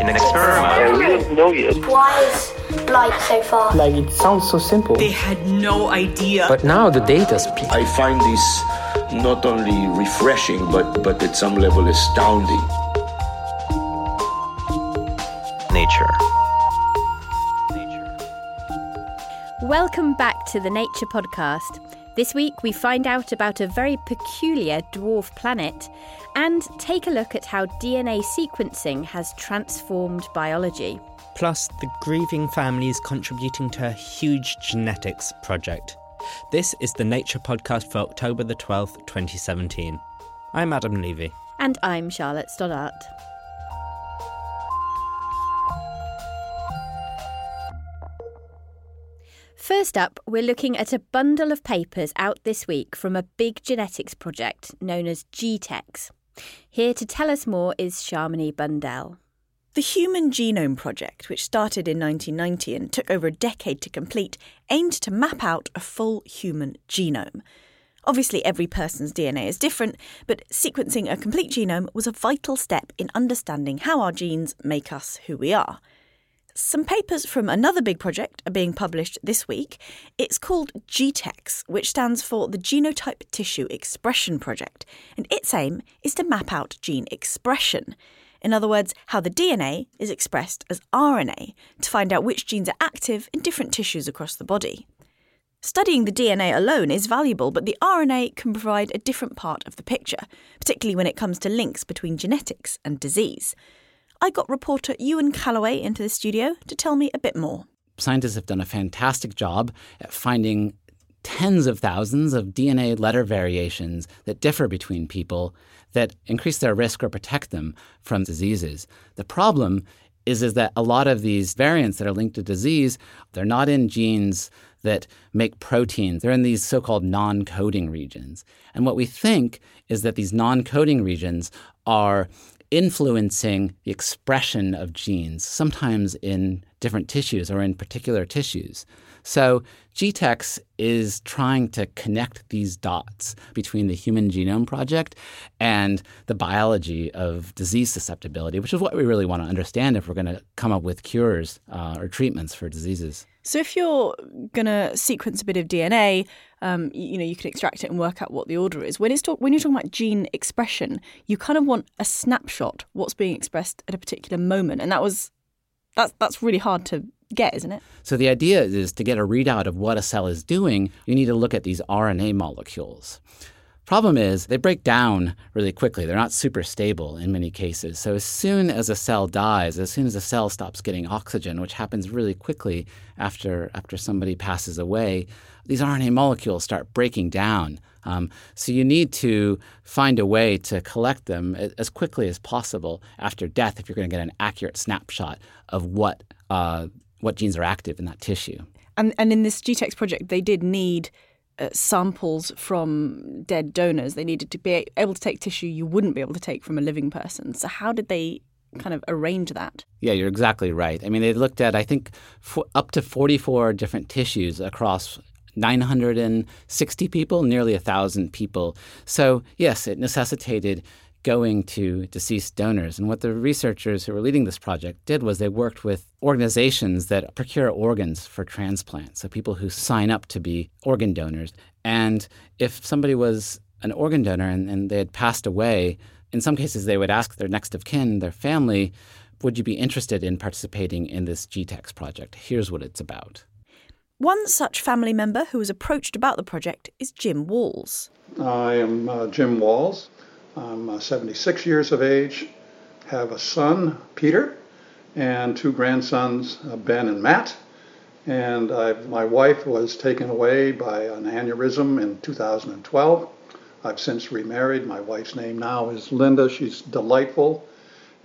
In an experiment, I didn't know yet. Why is light so far? Like it sounds so simple. They had no idea. But now the data speaks. I find this not only refreshing, but, but at some level astounding. nature. Welcome back to the Nature Podcast. This week we find out about a very peculiar dwarf planet and take a look at how DNA sequencing has transformed biology. plus the grieving families contributing to a huge genetics project. This is the Nature Podcast for October the 12th, 2017. I'm Adam Levy. And I'm Charlotte Stoddart. First up, we're looking at a bundle of papers out this week from a big genetics project known as GTEx. Here to tell us more is Shamini Bundell. The Human Genome Project, which started in 1990 and took over a decade to complete, aimed to map out a full human genome. Obviously, every person's DNA is different, but sequencing a complete genome was a vital step in understanding how our genes make us who we are. Some papers from another big project are being published this week. It's called GTEx, which stands for the Genotype Tissue Expression Project, and its aim is to map out gene expression. In other words, how the DNA is expressed as RNA to find out which genes are active in different tissues across the body. Studying the DNA alone is valuable, but the RNA can provide a different part of the picture, particularly when it comes to links between genetics and disease. I got reporter Ewen Callaway into the studio to tell me a bit more. Scientists have done a fantastic job at finding tens of thousands of DNA letter variations that differ between people that increase their risk or protect them from diseases. The problem is, is that a lot of these variants that are linked to disease, they're not in genes that make proteins. They're in these so-called non-coding regions. And what we think is that these non-coding regions are influencing the expression of genes, sometimes in different tissues or in particular tissues. So, GTEx is trying to connect these dots between the Human Genome Project and the biology of disease susceptibility, which is what we really want to understand if we're going to come up with cures uh, or treatments for diseases. So, if you're going to sequence a bit of DNA, um, you, know, you can extract it and work out what the order is. When, it's talk, when you're talking about gene expression, you kind of want a snapshot, what's being expressed at a particular moment. And that was, that's, that's really hard to get, isn't it? So the idea is to get a readout of what a cell is doing, you need to look at these RNA molecules. Problem is, they break down really quickly. They're not super stable in many cases. So, as soon as a cell dies, as soon as a cell stops getting oxygen, which happens really quickly after, after somebody passes away, these RNA molecules start breaking down. Um, so, you need to find a way to collect them as quickly as possible after death if you're going to get an accurate snapshot of what, uh, what genes are active in that tissue. And, and in this GTEx project, they did need uh, samples from dead donors. They needed to be able to take tissue you wouldn't be able to take from a living person. So, how did they kind of arrange that? Yeah, you're exactly right. I mean, they looked at, I think, for up to 44 different tissues across 960 people, nearly 1,000 people. So, yes, it necessitated going to deceased donors. And what the researchers who were leading this project did was they worked with organizations that procure organs for transplant, so people who sign up to be organ donors. And if somebody was an organ donor and, and they had passed away, in some cases they would ask their next of kin, their family, would you be interested in participating in this GTEx project? Here's what it's about. One such family member who was approached about the project is Jim Walls. I am uh, Jim Walls. I'm uh, 76 years of age, have a son, Peter, and two grandsons, uh, Ben and Matt. And I've, my wife was taken away by an aneurysm in 2012. I've since remarried. My wife's name now is Linda. She's delightful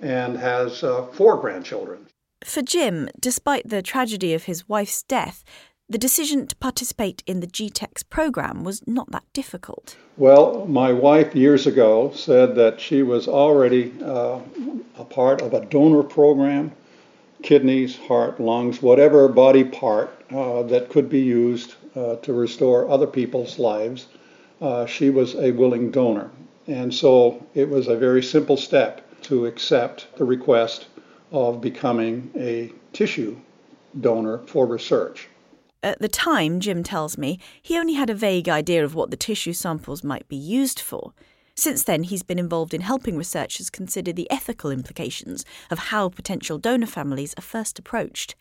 and has uh, four grandchildren. For Jim, despite the tragedy of his wife's death, the decision to participate in the GTEx program was not that difficult. Well, my wife years ago said that she was already uh, a part of a donor program kidneys, heart, lungs, whatever body part uh, that could be used uh, to restore other people's lives. Uh, she was a willing donor. And so it was a very simple step to accept the request of becoming a tissue donor for research. At the time, Jim tells me, he only had a vague idea of what the tissue samples might be used for. Since then, he's been involved in helping researchers consider the ethical implications of how potential donor families are first approached.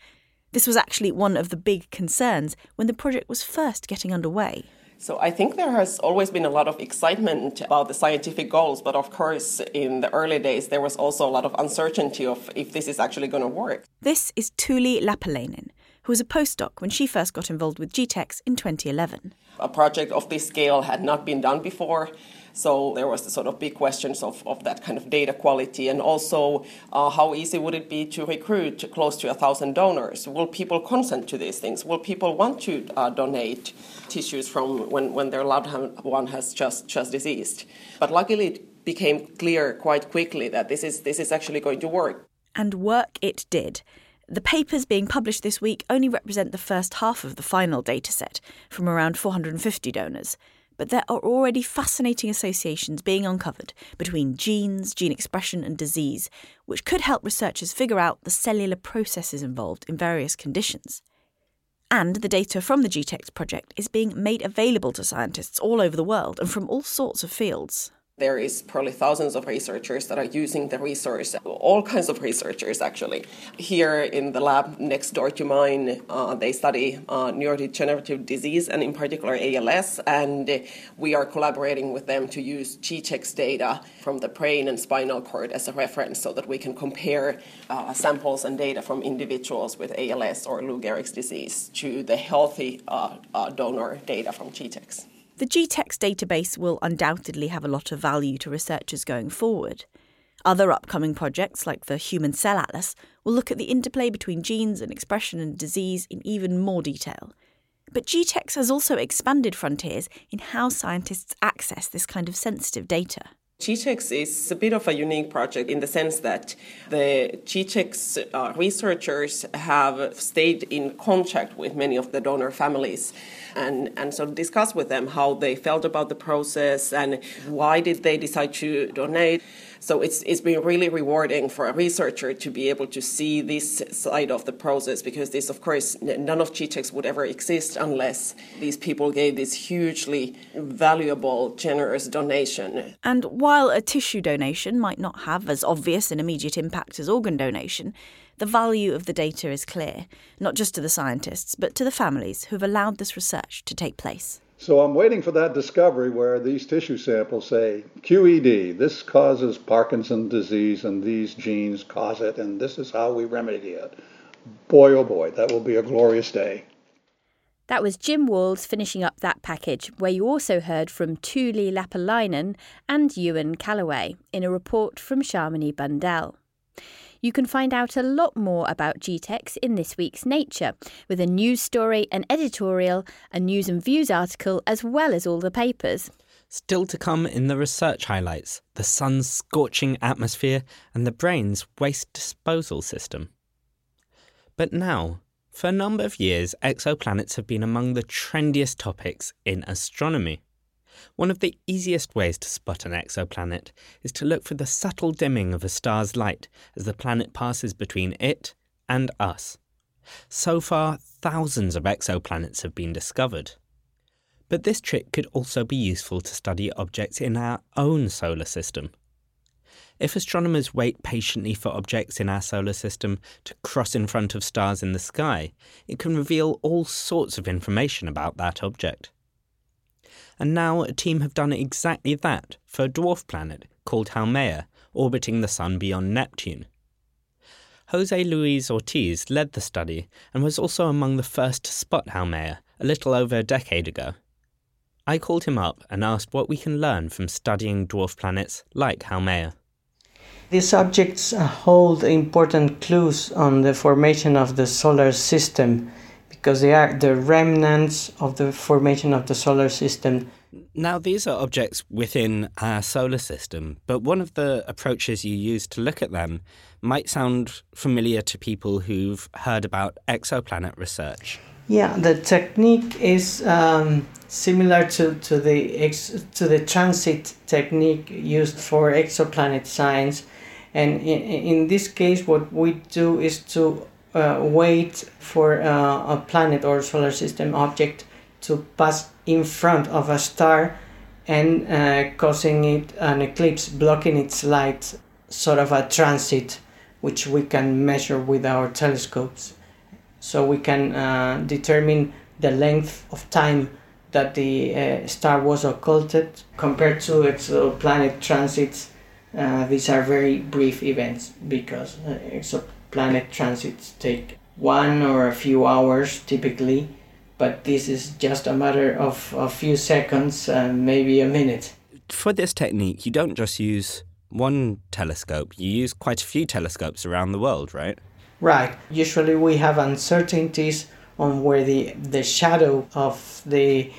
This was actually one of the big concerns when the project was first getting underway. So I think there has always been a lot of excitement about the scientific goals, but of course, in the early days, there was also a lot of uncertainty of if this is actually going to work. This is Tuuli Lappalainen, who was a postdoc when she first got involved with GTEx in 2011. A project of this scale had not been done before. So there was the sort of big questions of, of that kind of data quality and also uh, how easy would it be to recruit close to a thousand donors? Will people consent to these things? Will people want to uh, donate tissues from when, when their loved one has just, just deceased? But luckily it became clear quite quickly that this is, this is actually going to work. And work it did. The papers being published this week only represent the first half of the final dataset from around 450 donors but there are already fascinating associations being uncovered between genes, gene expression, and disease, which could help researchers figure out the cellular processes involved in various conditions. And the data from the GTEx project is being made available to scientists all over the world and from all sorts of fields there is probably thousands of researchers that are using the resource, all kinds of researchers actually. Here in the lab next door to mine, uh, they study uh, neurodegenerative disease and in particular ALS, and we are collaborating with them to use GTEx data from the brain and spinal cord as a reference so that we can compare uh, samples and data from individuals with ALS or Lou Gehrig's disease to the healthy uh, uh, donor data from GTEx. The GTEx database will undoubtedly have a lot of value to researchers going forward. Other upcoming projects, like the Human Cell Atlas, will look at the interplay between genes and expression and disease in even more detail. But GTEx has also expanded frontiers in how scientists access this kind of sensitive data. GTEx is a bit of a unique project in the sense that the GTEx uh, researchers have stayed in contact with many of the donor families and, and so discussed with them how they felt about the process and why did they decide to donate. So it's it's been really rewarding for a researcher to be able to see this side of the process because this, of course, none of GTEx would ever exist unless these people gave this hugely valuable, generous donation. And while a tissue donation might not have as obvious an immediate impact as organ donation, the value of the data is clear, not just to the scientists, but to the families who've allowed this research to take place. So I'm waiting for that discovery where these tissue samples say QED, this causes Parkinson's disease and these genes cause it, and this is how we remedy it. Boy, oh boy, that will be a glorious day. That was Jim Walls finishing up that package, where you also heard from Tuuli Lappalainen and Ewen Callaway in a report from Shamini Bundell. You can find out a lot more about GTEx in this week's Nature, with a news story, an editorial, a news and views article, as well as all the papers. Still to come in the research highlights the sun's scorching atmosphere and the brain's waste disposal system. But now, for a number of years, exoplanets have been among the trendiest topics in astronomy. One of the easiest ways to spot an exoplanet is to look for the subtle dimming of a star's light as the planet passes between it and us. So far, thousands of exoplanets have been discovered. But this trick could also be useful to study objects in our own solar system. If astronomers wait patiently for objects in our solar system to cross in front of stars in the sky, it can reveal all sorts of information about that object. And now a team have done exactly that for a dwarf planet called Haumea, orbiting the Sun beyond Neptune. Jose Luis Ortiz led the study and was also among the first to spot Haumea a little over a decade ago. I called him up and asked what we can learn from studying dwarf planets like Haumea. These objects hold important clues on the formation of the solar system because they are the remnants of the formation of the solar system. Now, these are objects within our solar system, but one of the approaches you use to look at them might sound familiar to people who've heard about exoplanet research. Yeah, the technique is um, similar to, to the ex, to the transit technique used for exoplanet science, and in, in this case, what we do is to uh, wait for uh, a planet or solar system object to pass in front of a star and uh, causing it an eclipse, blocking its light, sort of a transit, which we can measure with our telescopes. So we can uh, determine the length of time that the uh, star was occulted compared to its planet transits uh, these are very brief events because uh, exoplanet transits take one or a few hours typically, but this is just a matter of a few seconds, uh, maybe a minute. For this technique, you don't just use one telescope, you use quite a few telescopes around the world, right? Right. Usually we have uncertainties on where the, the shadow of the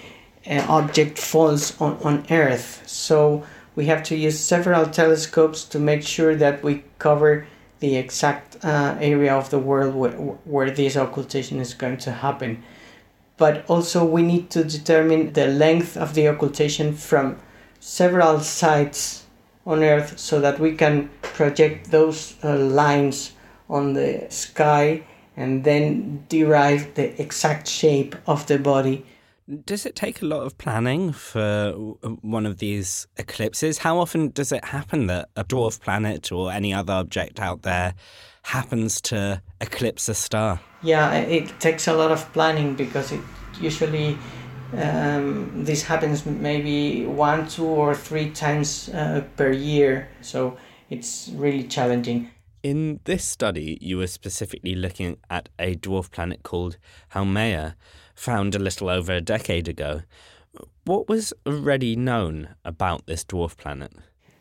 uh, object falls on, on Earth. So we have to use several telescopes to make sure that we cover the exact uh, area of the world where, where this occultation is going to happen. But also, we need to determine the length of the occultation from several sites on Earth so that we can project those uh, lines on the sky and then derive the exact shape of the body does it take a lot of planning for one of these eclipses? How often does it happen that a dwarf planet or any other object out there happens to eclipse a star? Yeah, it takes a lot of planning because it usually um, this happens maybe one, two, or three times uh, per year. So it's really challenging. In this study, you were specifically looking at a dwarf planet called Haumea found a little over a decade ago. What was already known about this dwarf planet?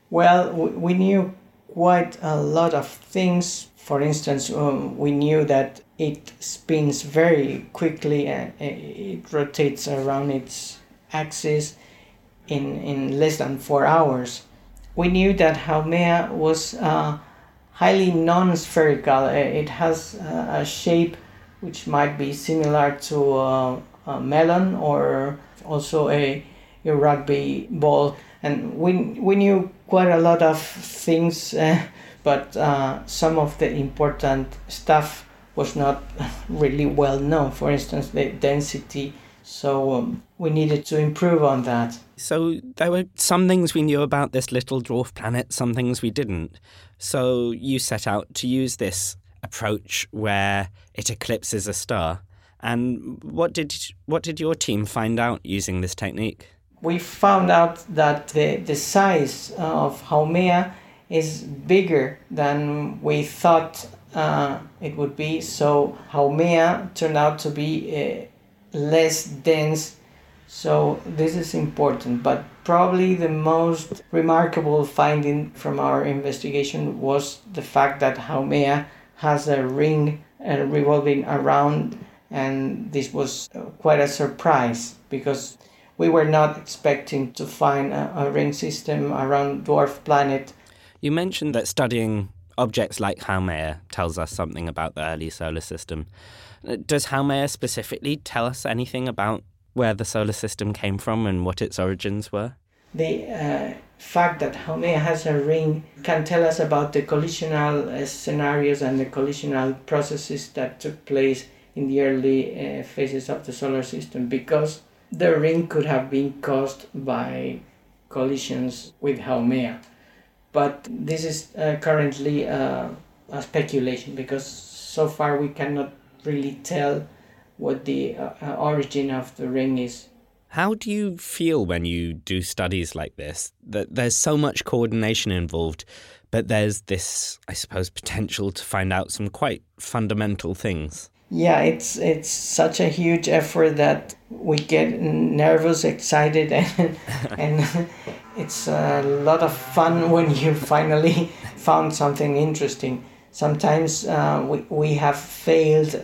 Well, we knew quite a lot of things. For instance, um, we knew that it spins very quickly and it rotates around its axis in, in less than four hours. We knew that Haumea was uh, highly non spherical, it has a shape which might be similar to a, a melon or also a, a rugby ball. And we, we knew quite a lot of things, uh, but uh, some of the important stuff was not really well known. For instance, the density. So um, we needed to improve on that. So there were some things we knew about this little dwarf planet, some things we didn't. So you set out to use this approach where it eclipses a star. And what did what did your team find out using this technique? We found out that the, the size of Haumea is bigger than we thought uh, it would be. So Haumea turned out to be uh, less dense. So this is important. But probably the most remarkable finding from our investigation was the fact that Haumea has a ring uh, revolving around, and this was uh, quite a surprise because we were not expecting to find a, a ring system around dwarf planet. You mentioned that studying objects like Haumea tells us something about the early solar system. Uh, does Haumea specifically tell us anything about where the solar system came from and what its origins were? The uh, fact that Haumea has a ring can tell us about the collisional uh, scenarios and the collisional processes that took place in the early uh, phases of the solar system because the ring could have been caused by collisions with Haumea. But this is uh, currently uh, a speculation because so far we cannot really tell what the uh, origin of the ring is. How do you feel when you do studies like this? That there's so much coordination involved, but there's this, I suppose, potential to find out some quite fundamental things. Yeah, it's it's such a huge effort that we get nervous, excited, and and it's a lot of fun when you finally found something interesting. Sometimes uh, we we have failed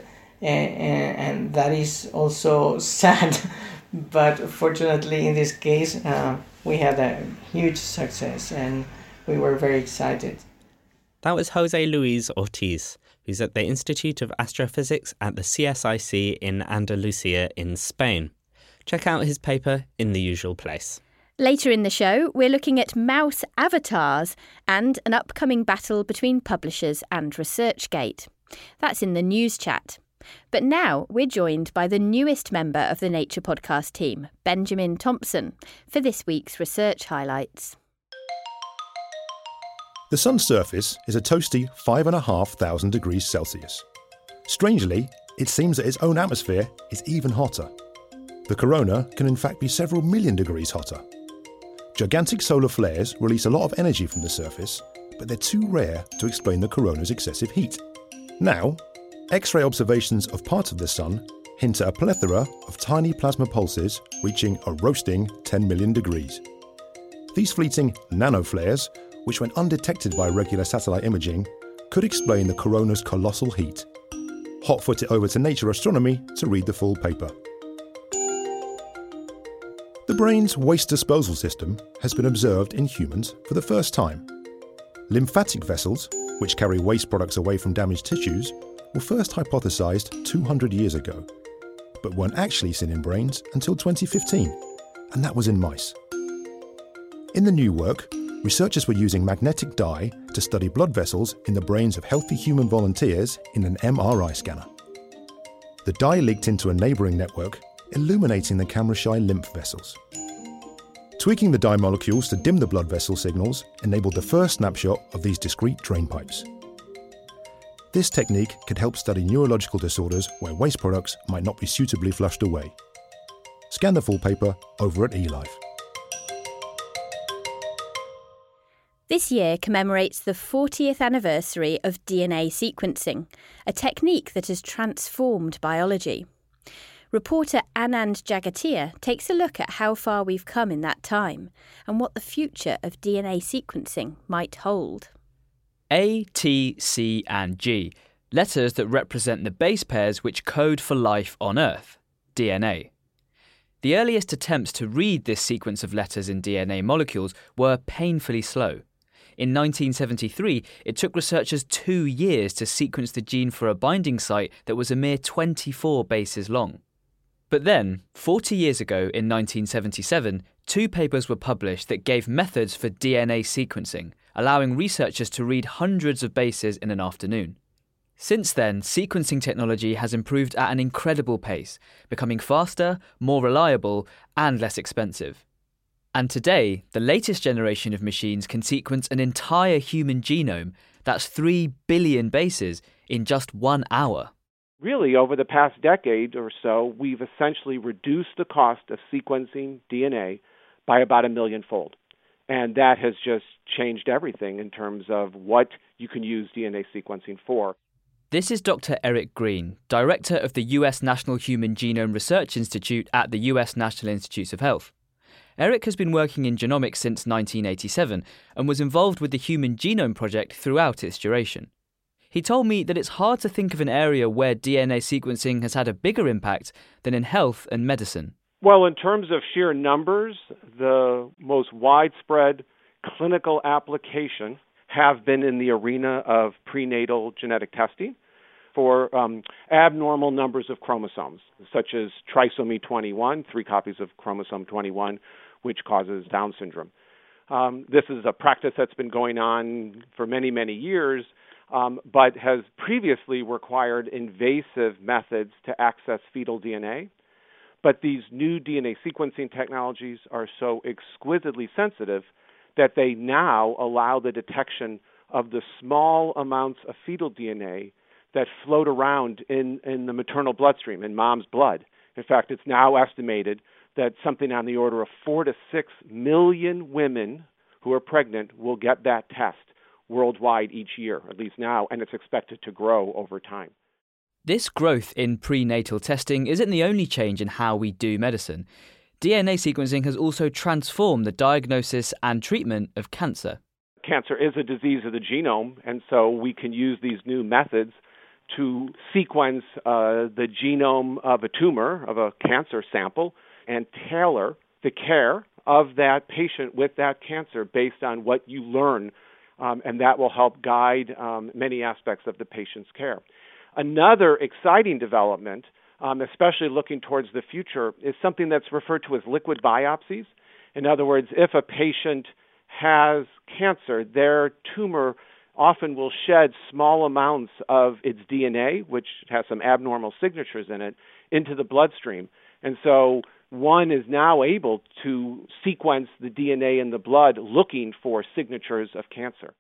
and, and that is also sad. But fortunately, in this case, uh, we had a huge success and we were very excited. That was Jose Luis Ortiz, who's at the Institute of Astrophysics at the CSIC in Andalusia in Spain. Check out his paper in the usual place. Later in the show, we're looking at mouse avatars and an upcoming battle between publishers and ResearchGate. That's in the news chat. But now we're joined by the newest member of the Nature Podcast team, Benjamin Thompson, for this week's research highlights. The sun's surface is a toasty 5,500 degrees Celsius. Strangely, it seems that its own atmosphere is even hotter. The corona can in fact be several million degrees hotter. Gigantic solar flares release a lot of energy from the surface, but they're too rare to explain the corona's excessive heat. Now, X ray observations of parts of the Sun hint at a plethora of tiny plasma pulses reaching a roasting 10 million degrees. These fleeting nanoflares, which went undetected by regular satellite imaging, could explain the corona's colossal heat. Hotfoot it over to Nature Astronomy to read the full paper. The brain's waste disposal system has been observed in humans for the first time. Lymphatic vessels, which carry waste products away from damaged tissues, were first hypothesized 200 years ago, but weren't actually seen in brains until 2015, and that was in mice. In the new work, researchers were using magnetic dye to study blood vessels in the brains of healthy human volunteers in an MRI scanner. The dye leaked into a neighbouring network, illuminating the camera shy lymph vessels. Tweaking the dye molecules to dim the blood vessel signals enabled the first snapshot of these discrete drain pipes. This technique could help study neurological disorders where waste products might not be suitably flushed away. Scan the full paper over at eLife. This year commemorates the 40th anniversary of DNA sequencing, a technique that has transformed biology. Reporter Anand Jagatia takes a look at how far we've come in that time and what the future of DNA sequencing might hold. A, T, C, and G, letters that represent the base pairs which code for life on Earth, DNA. The earliest attempts to read this sequence of letters in DNA molecules were painfully slow. In 1973, it took researchers two years to sequence the gene for a binding site that was a mere 24 bases long. But then, 40 years ago in 1977, two papers were published that gave methods for DNA sequencing, allowing researchers to read hundreds of bases in an afternoon. Since then, sequencing technology has improved at an incredible pace, becoming faster, more reliable, and less expensive. And today, the latest generation of machines can sequence an entire human genome, that's 3 billion bases, in just one hour. Really, over the past decade or so, we've essentially reduced the cost of sequencing DNA by about a millionfold. And that has just changed everything in terms of what you can use DNA sequencing for. This is Dr. Eric Green, Director of the US National Human Genome Research Institute at the US National Institutes of Health. Eric has been working in genomics since 1987 and was involved with the Human Genome Project throughout its duration. He told me that it's hard to think of an area where DNA sequencing has had a bigger impact than in health and medicine. Well, in terms of sheer numbers, the most widespread clinical application have been in the arena of prenatal genetic testing for um, abnormal numbers of chromosomes, such as trisomy 21, three copies of chromosome 21, which causes Down syndrome. Um, this is a practice that's been going on for many, many years, um, but has previously required invasive methods to access fetal DNA. But these new DNA sequencing technologies are so exquisitely sensitive that they now allow the detection of the small amounts of fetal DNA that float around in, in the maternal bloodstream, in mom's blood. In fact, it's now estimated that something on the order of four to six million women who are pregnant will get that test worldwide each year, at least now, and it's expected to grow over time. This growth in prenatal testing isn't the only change in how we do medicine. DNA sequencing has also transformed the diagnosis and treatment of cancer. Cancer is a disease of the genome, and so we can use these new methods to sequence uh, the genome of a tumor, of a cancer sample, and tailor the care of that patient with that cancer based on what you learn, um, and that will help guide um, many aspects of the patient's care. Another exciting development, um, especially looking towards the future, is something that's referred to as liquid biopsies. In other words, if a patient has cancer, their tumor often will shed small amounts of its DNA, which has some abnormal signatures in it, into the bloodstream. And so one is now able to sequence the DNA in the blood looking for signatures of cancer.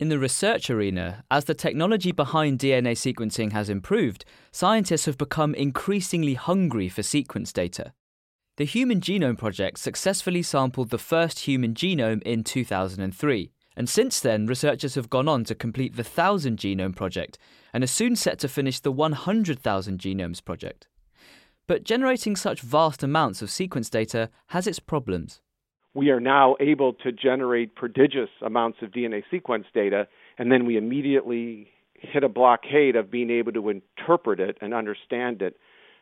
In the research arena, as the technology behind DNA sequencing has improved, scientists have become increasingly hungry for sequence data. The Human Genome Project successfully sampled the first human genome in 2003, and since then, researchers have gone on to complete the 1000 Genome Project and are soon set to finish the 100,000 Genomes Project. But generating such vast amounts of sequence data has its problems. We are now able to generate prodigious amounts of DNA sequence data, and then we immediately hit a blockade of being able to interpret it and understand it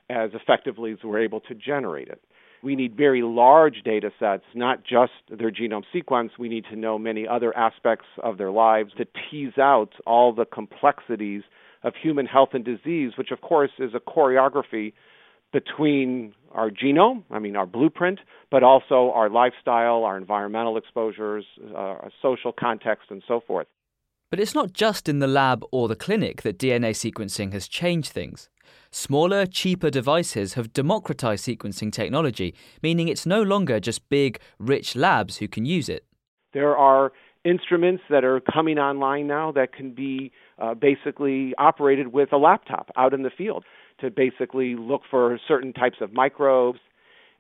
as effectively as we're able to generate it. We need very large data sets, not just their genome sequence. We need to know many other aspects of their lives to tease out all the complexities of human health and disease, which, of course, is a choreography between our genome, I mean, our blueprint, but also our lifestyle, our environmental exposures, uh, our social context, and so forth. But it's not just in the lab or the clinic that DNA sequencing has changed things. Smaller, cheaper devices have democratized sequencing technology, meaning it's no longer just big, rich labs who can use it. There are instruments that are coming online now that can be uh, basically operated with a laptop out in the field to basically look for certain types of microbes.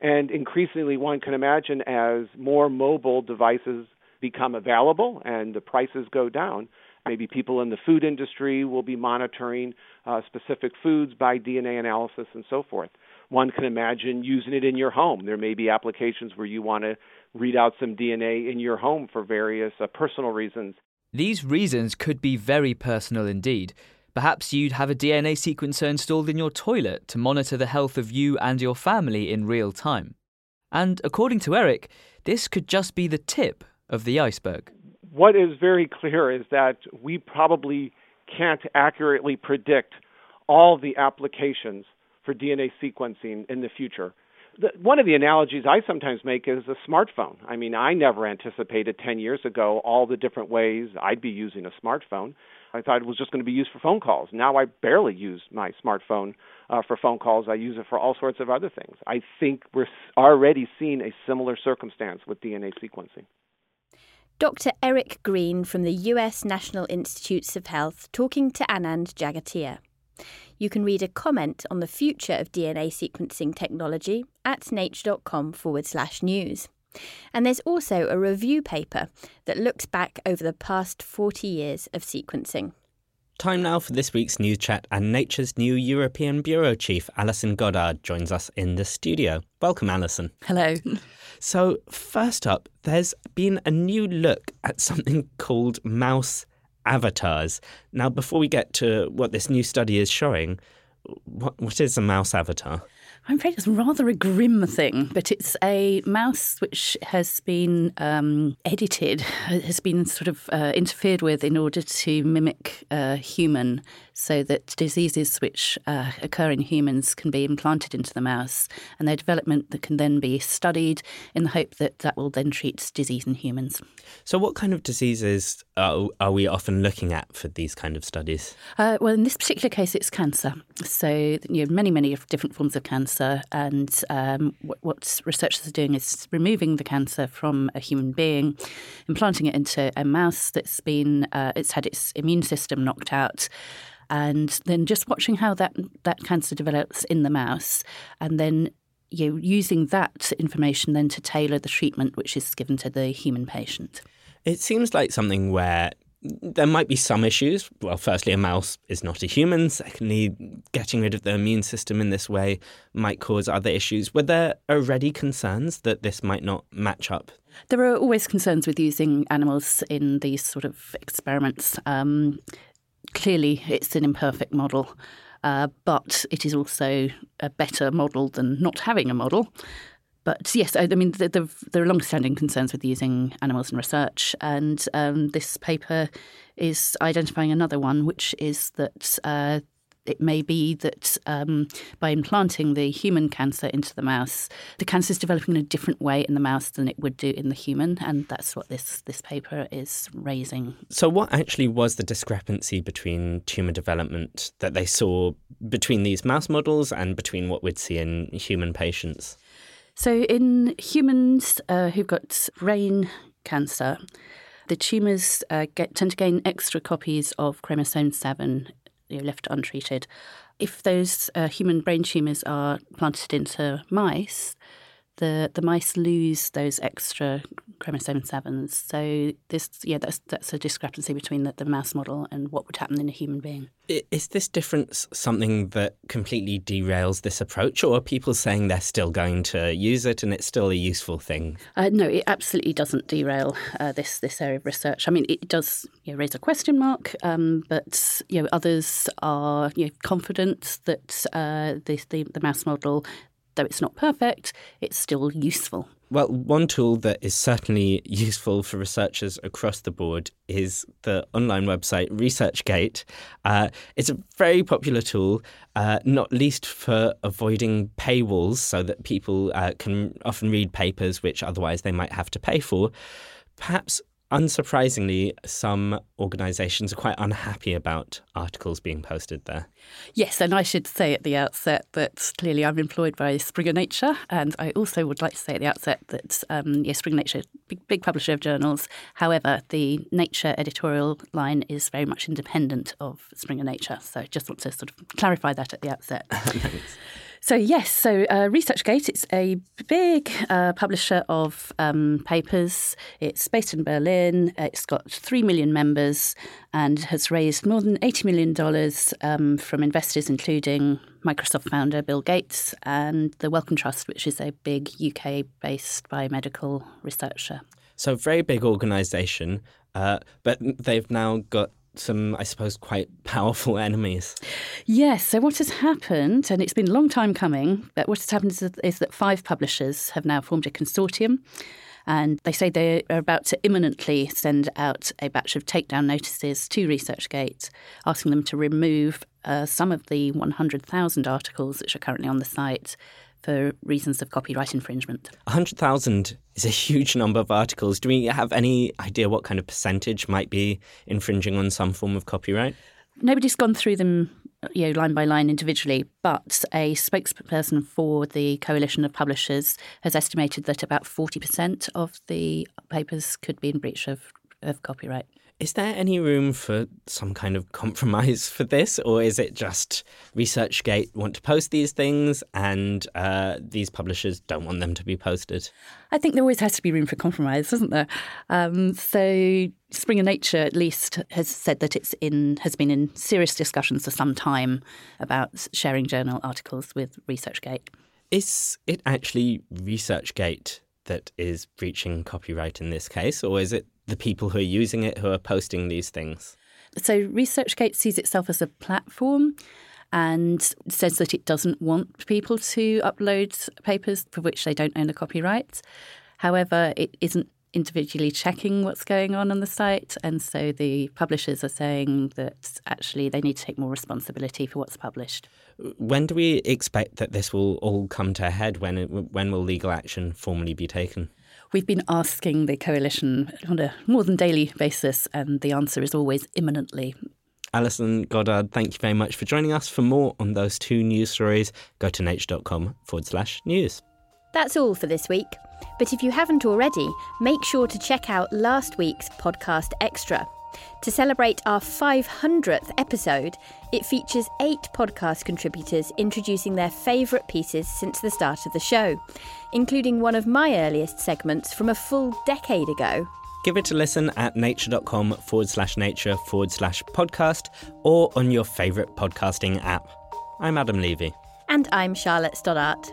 And increasingly, one can imagine as more mobile devices become available and the prices go down, maybe people in the food industry will be monitoring uh, specific foods by DNA analysis and so forth. One can imagine using it in your home. There may be applications where you want to read out some DNA in your home for various uh, personal reasons. These reasons could be very personal indeed. Perhaps you'd have a DNA sequencer installed in your toilet to monitor the health of you and your family in real time. And according to Eric, this could just be the tip of the iceberg. What is very clear is that we probably can't accurately predict all the applications for DNA sequencing in the future. The, one of the analogies I sometimes make is a smartphone. I mean, I never anticipated 10 years ago all the different ways I'd be using a smartphone. I thought it was just going to be used for phone calls. Now I barely use my smartphone uh, for phone calls. I use it for all sorts of other things. I think we're already seeing a similar circumstance with DNA sequencing. Dr. Eric Green from the US National Institutes of Health talking to Anand Jagatia. You can read a comment on the future of DNA sequencing technology at nature.com forward slash news. And there's also a review paper that looks back over the past 40 years of sequencing. Time now for this week's news chat, and Nature's new European Bureau Chief, Alison Goddard, joins us in the studio. Welcome, Alison. Hello. So, first up, there's been a new look at something called mouse avatars. Now, before we get to what this new study is showing, what, what is a mouse avatar? I'm afraid it's rather a grim thing, but it's a mouse which has been um, edited, has been sort of uh, interfered with in order to mimic a human so that diseases which uh, occur in humans can be implanted into the mouse and their development that can then be studied in the hope that that will then treat disease in humans. So, what kind of diseases are, are we often looking at for these kind of studies? Uh, well, in this particular case, it's cancer. So, you know, many, many different forms of cancer, and um, what, what researchers are doing is removing the cancer from a human being, implanting it into a mouse that's been uh, it's had its immune system knocked out and then just watching how that that cancer develops in the mouse and then you know, using that information then to tailor the treatment which is given to the human patient. It seems like something where there might be some issues. Well, firstly, a mouse is not a human. Secondly, getting rid of the immune system in this way might cause other issues. Were there already concerns that this might not match up? There are always concerns with using animals in these sort of experiments. Um, clearly, it's an imperfect model. Uh, but it is also a better model than not having a model. But yes, I, mean, the, the, there are long-standing concerns with using animals in research, and um, this paper is identifying another one, which is that uh, it may be that um, by implanting the human cancer into the mouse, the cancer is developing in a different way in the mouse than it would do in the human, and that's what this this paper is raising. So, what actually was the discrepancy between tumor development that they saw between these mouse models and between what we'd see in human patients? So, in humans uh, who've got brain cancer, the tumours uh, get, tend to gain extra copies of chromosome 7 you know, left untreated. If those uh, human brain tumours are planted into mice, the the mice lose those extra chromosome sevens. So this, yeah, that's that's a discrepancy between the, the mouse model and what would happen in a human being. Is this difference something that completely derails this approach, or are people saying they're still going to use it and it's still a useful thing? Uh, no, it absolutely doesn't derail uh, this this area of research. I mean, it does you know, raise a question mark, um, but you know, others are you know, confident that uh, the, the the mouse model though it's not perfect, it's still useful. Well, one tool that is certainly useful for researchers across the board is the online website ResearchGate. Uh, it's a very popular tool, uh, not least for avoiding paywalls so that people uh, can often read papers which otherwise they might have to pay for. Perhaps Unsurprisingly, some organisations are quite unhappy about articles being posted there. Yes, and I should say at the outset that clearly I'm employed by Springer Nature, and I also would like to say at the outset that um, yes, Springer Nature, big, big publisher of journals. However, the Nature editorial line is very much independent of Springer Nature, so I just want to sort of clarify that at the outset. So, yes, so uh, ResearchGate, it's a big uh, publisher of um, papers. It's based in Berlin. It's got 3 million members and has raised more than $80 million um, from investors, including Microsoft founder Bill Gates and the Wellcome Trust, which is a big UK based biomedical researcher. So, very big organisation, uh, but they've now got some, I suppose, quite powerful enemies. Yes. So, what has happened, and it's been a long time coming, but what has happened is, that five publishers have now formed a consortium. And they say they are about to imminently send out a batch of takedown notices to ResearchGate, asking them to remove uh, some of the 100,000 articles which are currently on the site for reasons of copyright infringement. 100,000 is a huge number of articles. Do we have any idea what kind of percentage might be infringing on some form of copyright? Nobody's gone through them you know, line by line individually, but a spokesperson for the Coalition of Publishers has estimated that about 40% of the papers could be in breach of, of copyright. Is there any room for some kind of compromise for this, or is it just ResearchGate want to post these things and uh, these publishers don't want them to be posted? I think there always has to be room for compromise, doesn't there? Um, so Springer Nature, at least, has said that it's in has been in serious discussions for some time about sharing journal articles with ResearchGate. Is it actually ResearchGate that is breaching copyright in this case, or is it the people who are using it who are posting these things? So, ResearchGate sees itself as a platform and says that it doesn't want people to upload papers for which they don't own the copyright. However, it isn't individually checking what's going on on the site. And so the publishers are saying that actually they need to take more responsibility for what's published. When do we expect that this will all come to a head? When, when will legal action formally be taken? We've been asking the coalition on a more than daily basis, and the answer is always imminently. Alison Goddard, thank you very much for joining us. For more on those two news stories, go to nature.com forward slash news. That's all for this week. But if you haven't already, make sure to check out last week's podcast extra. To celebrate our 500th episode, it features eight podcast contributors introducing their favourite pieces since the start of the show, including one of my earliest segments from a full decade ago. Give it a listen at nature.com forward slash nature forward slash podcast or on your favourite podcasting app. I'm Adam Levy. And I'm Charlotte Stoddart.